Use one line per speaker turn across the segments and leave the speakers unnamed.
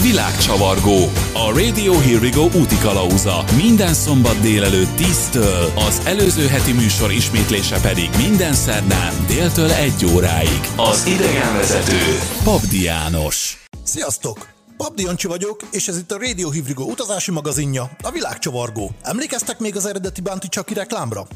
Világcsavargó. A Radio Here We Go úti kalauza. Minden szombat délelőtt 10-től, az előző heti műsor ismétlése pedig minden szerdán déltől egy óráig. Az idegenvezető Pabdi János.
Sziasztok! Pabdi Jancsi vagyok, és ez itt a Radio Hivrigo utazási magazinja, a világcsavargó. Emlékeztek még az eredeti Bánti Csaki reklámra?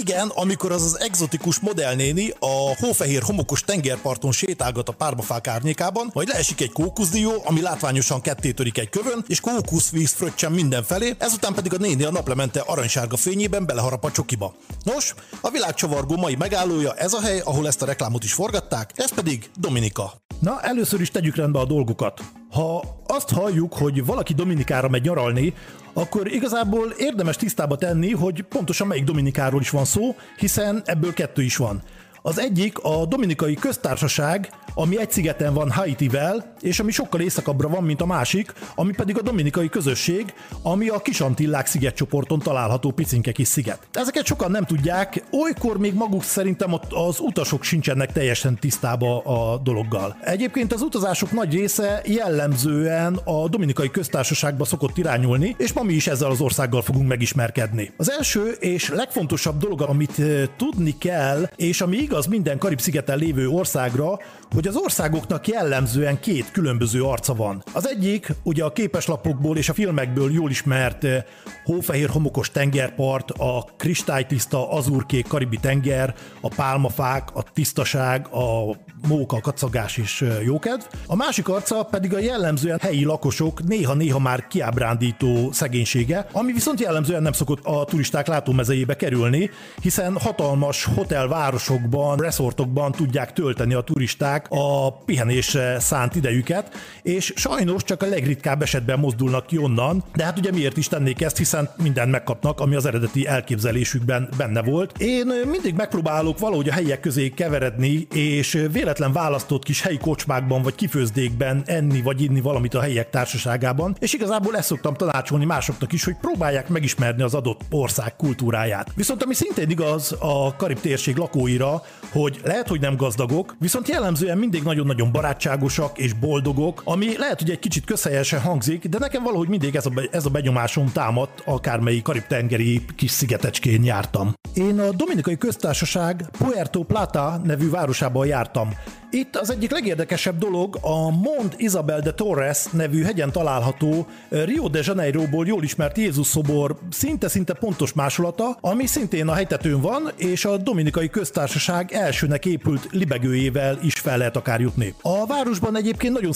Igen, amikor az az exotikus modellnéni a hófehér homokos tengerparton sétálgat a párbafák árnyékában, majd leesik egy kókuszdió, ami látványosan kettétörik egy kövön, és kókuszvíz fröccsen mindenfelé, ezután pedig a néni a naplemente aranysárga fényében beleharap a csokiba. Nos, a világcsavargó mai megállója ez a hely, ahol ezt a reklámot is forgatták, ez pedig Dominika. Na, először is tegyük rendbe a dolgokat. Ha azt halljuk, hogy valaki Dominikára megy nyaralni, akkor igazából érdemes tisztába tenni, hogy pontosan melyik Dominikáról is van szó, hiszen ebből kettő is van. Az egyik a Dominikai Köztársaság, ami egy szigeten van Haitivel, és ami sokkal északabbra van, mint a másik, ami pedig a Dominikai Közösség, ami a Kisantillák szigetcsoporton található picinke kis sziget. Ezeket sokan nem tudják, olykor még maguk szerintem az utasok sincsenek teljesen tisztába a dologgal. Egyébként az utazások nagy része jellemzően a Dominikai Köztársaságba szokott irányulni, és ma mi is ezzel az országgal fogunk megismerkedni. Az első és legfontosabb dolog, amit tudni kell, és ami igaz minden Karib-szigeten lévő országra, hogy az országoknak jellemzően két különböző arca van. Az egyik, ugye a képeslapokból és a filmekből jól ismert eh, hófehér homokos tengerpart, a kristálytiszta azurkék karibi tenger, a pálmafák, a tisztaság, a móka, kacagás és eh, jókedv. A másik arca pedig a jellemzően helyi lakosok néha-néha már kiábrándító szegénysége, ami viszont jellemzően nem szokott a turisták látómezejébe kerülni, hiszen hatalmas hotelvárosokban hotellokban, resortokban tudják tölteni a turisták a pihenésre szánt idejüket, és sajnos csak a legritkább esetben mozdulnak ki onnan, de hát ugye miért is tennék ezt, hiszen mindent megkapnak, ami az eredeti elképzelésükben benne volt. Én mindig megpróbálok valahogy a helyiek közé keveredni, és véletlen választott kis helyi kocsmákban vagy kifőzdékben enni vagy inni valamit a helyiek társaságában, és igazából ezt szoktam tanácsolni másoknak is, hogy próbálják megismerni az adott ország kultúráját. Viszont ami szintén igaz a Karib térség lakóira, hogy lehet, hogy nem gazdagok, viszont jellemzően mindig nagyon-nagyon barátságosak és boldogok, ami lehet, hogy egy kicsit közhelyesen hangzik, de nekem valahogy mindig ez a, ez a benyomásom támadt, akármelyik karib-tengeri kis szigetecskén jártam. Én a Dominikai Köztársaság Puerto Plata nevű városában jártam. Itt az egyik legérdekesebb dolog a Mont Isabel de Torres nevű hegyen található Rio de Janeiroból jól ismert Jézus szobor szinte-szinte pontos másolata, ami szintén a hegytetőn van, és a Dominikai Köztársaság elsőnek épült libegőjével is fel lehet akár jutni. A városban egyébként nagyon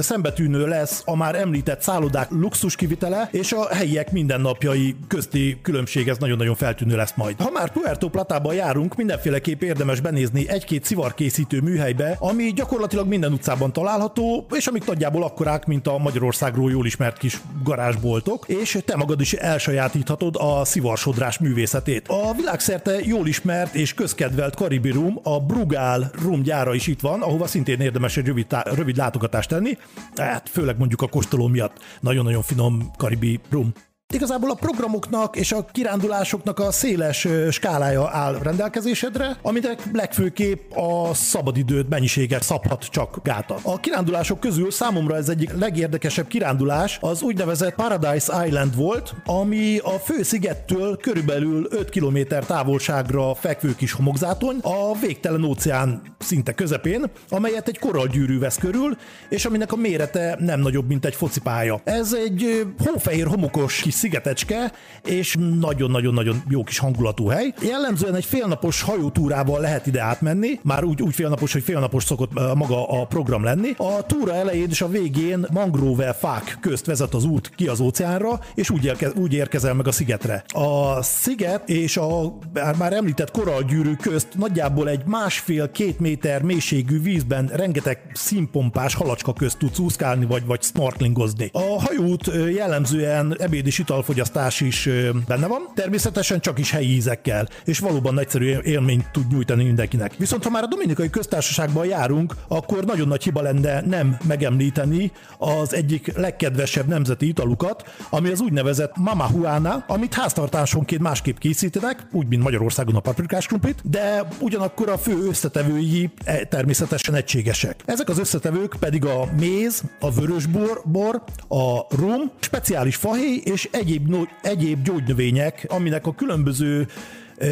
szembetűnő lesz a már említett szállodák luxus kivitele, és a helyiek mindennapjai közti különbség ez nagyon-nagyon feltűnő lesz majd. Ha már Puerto Platában járunk, mindenféleképp érdemes benézni egy-két szivarkészítő műhelybe, ami gyakorlatilag minden utcában található, és amik nagyjából akkorák, mint a Magyarországról jól ismert kis garázsboltok, és te magad is elsajátíthatod a szivarsodrás művészetét. A világszerte jól ismert és közkedvelt karibi rum, a Brugal rum gyára is itt van, ahova szintén érdemes egy rövid, rövid látogatást tenni, hát főleg mondjuk a kóstoló miatt nagyon-nagyon finom karibi rum. Igazából a programoknak és a kirándulásoknak a széles skálája áll rendelkezésedre, aminek legfőképp a szabadidőt mennyiséget szabhat csak gáta. A kirándulások közül számomra ez egyik legérdekesebb kirándulás az úgynevezett Paradise Island volt, ami a fő szigettől körülbelül 5 km távolságra fekvő kis homokzátony, a végtelen óceán szinte közepén, amelyet egy korallgyűrű vesz körül, és aminek a mérete nem nagyobb, mint egy focipálya. Ez egy hófehér homokos kis szigetecske, és nagyon-nagyon-nagyon jó kis hangulatú hely. Jellemzően egy félnapos hajótúrával lehet ide átmenni, már úgy, úgy félnapos, hogy félnapos szokott maga a program lenni. A túra elején és a végén mangrove fák közt vezet az út ki az óceánra, és úgy, érke, úgy érkezel meg a szigetre. A sziget és a már említett korallgyűrű közt nagyjából egy másfél-két méter mélységű vízben rengeteg színpompás halacska közt tudsz úszkálni, vagy, vagy snorklingozni. A hajót jellemzően ebéd és italfogyasztás is benne van, természetesen csak is helyi ízekkel, és valóban nagyszerű élményt tud nyújtani mindenkinek. Viszont ha már a Dominikai Köztársaságban járunk, akkor nagyon nagy hiba lenne nem megemlíteni az egyik legkedvesebb nemzeti italukat, ami az úgynevezett Mama Juana, amit háztartásonként másképp készítenek, úgy, mint Magyarországon a paprikás krumplit, de ugyanakkor a fő összetevői e, természetesen egységesek. Ezek az összetevők pedig a méz, a vörösbor, bor, a rum, speciális fahéj és egyéb, egyéb gyógynövények, aminek a különböző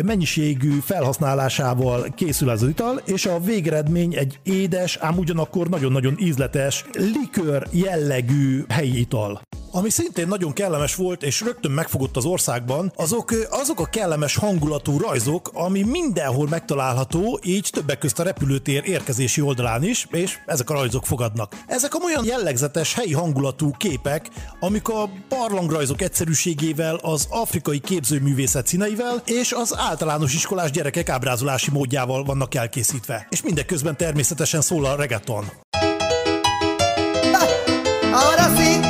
mennyiségű felhasználásával készül az ital, és a végeredmény egy édes, ám ugyanakkor nagyon-nagyon ízletes, likör jellegű helyi ital. Ami szintén nagyon kellemes volt, és rögtön megfogott az országban, azok, azok a kellemes hangulatú rajzok, ami mindenhol megtalálható, így többek közt a repülőtér érkezési oldalán is, és ezek a rajzok fogadnak. Ezek a olyan jellegzetes helyi hangulatú képek, amik a barlangrajzok egyszerűségével, az afrikai képzőművészet színeivel és az általános iskolás gyerekek ábrázolási módjával vannak elkészítve. És mindeközben természetesen szól a reggaeton. Ahora sí.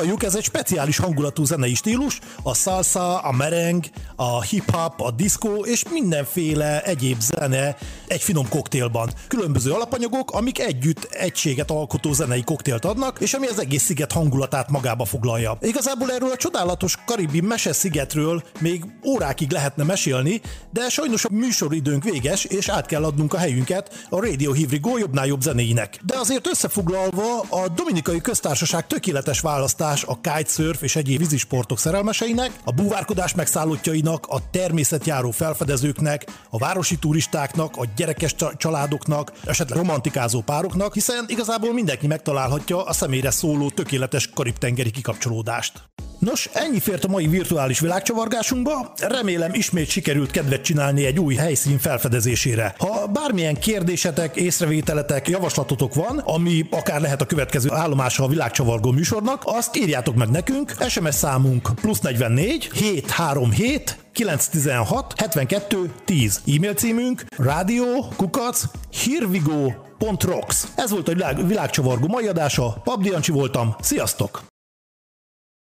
Náluk ez egy speciális hangulatú zenei stílus, a salsa, a mereng, a hip-hop, a disco és mindenféle egyéb zene egy finom koktélban. Különböző alapanyagok, amik együtt egységet alkotó zenei koktélt adnak, és ami az egész sziget hangulatát magába foglalja. Igazából erről a csodálatos karibi mese szigetről még órákig lehetne mesélni, de sajnos a műsoridőnk véges, és át kell adnunk a helyünket a Radio Hivrigo jobbnál jobb zenéinek. De azért összefoglalva a Dominikai Köztársaság tökéletes választás a kitesurf és egyéb vízisportok szerelmeseinek, a búvárkodás megszállottjainak, a természetjáró felfedezőknek, a városi turistáknak, a gyerekes családoknak, esetleg romantikázó pároknak, hiszen igazából mindenki megtalálhatja a személyre szóló tökéletes karib-tengeri kikapcsolódást. Nos, ennyi fért a mai virtuális világcsavargásunkba. Remélem ismét sikerült kedvet csinálni egy új helyszín felfedezésére. Ha bármilyen kérdésetek, észrevételetek, javaslatotok van, ami akár lehet a következő állomása a világcsavargó műsornak, azt írjátok meg nekünk. SMS számunk plusz 44 737 916 72 10. E-mail címünk rádió kukac hirvigo.rocks. Ez volt a világ, világcsavargó mai adása, Pabdi Jancsi voltam, sziasztok!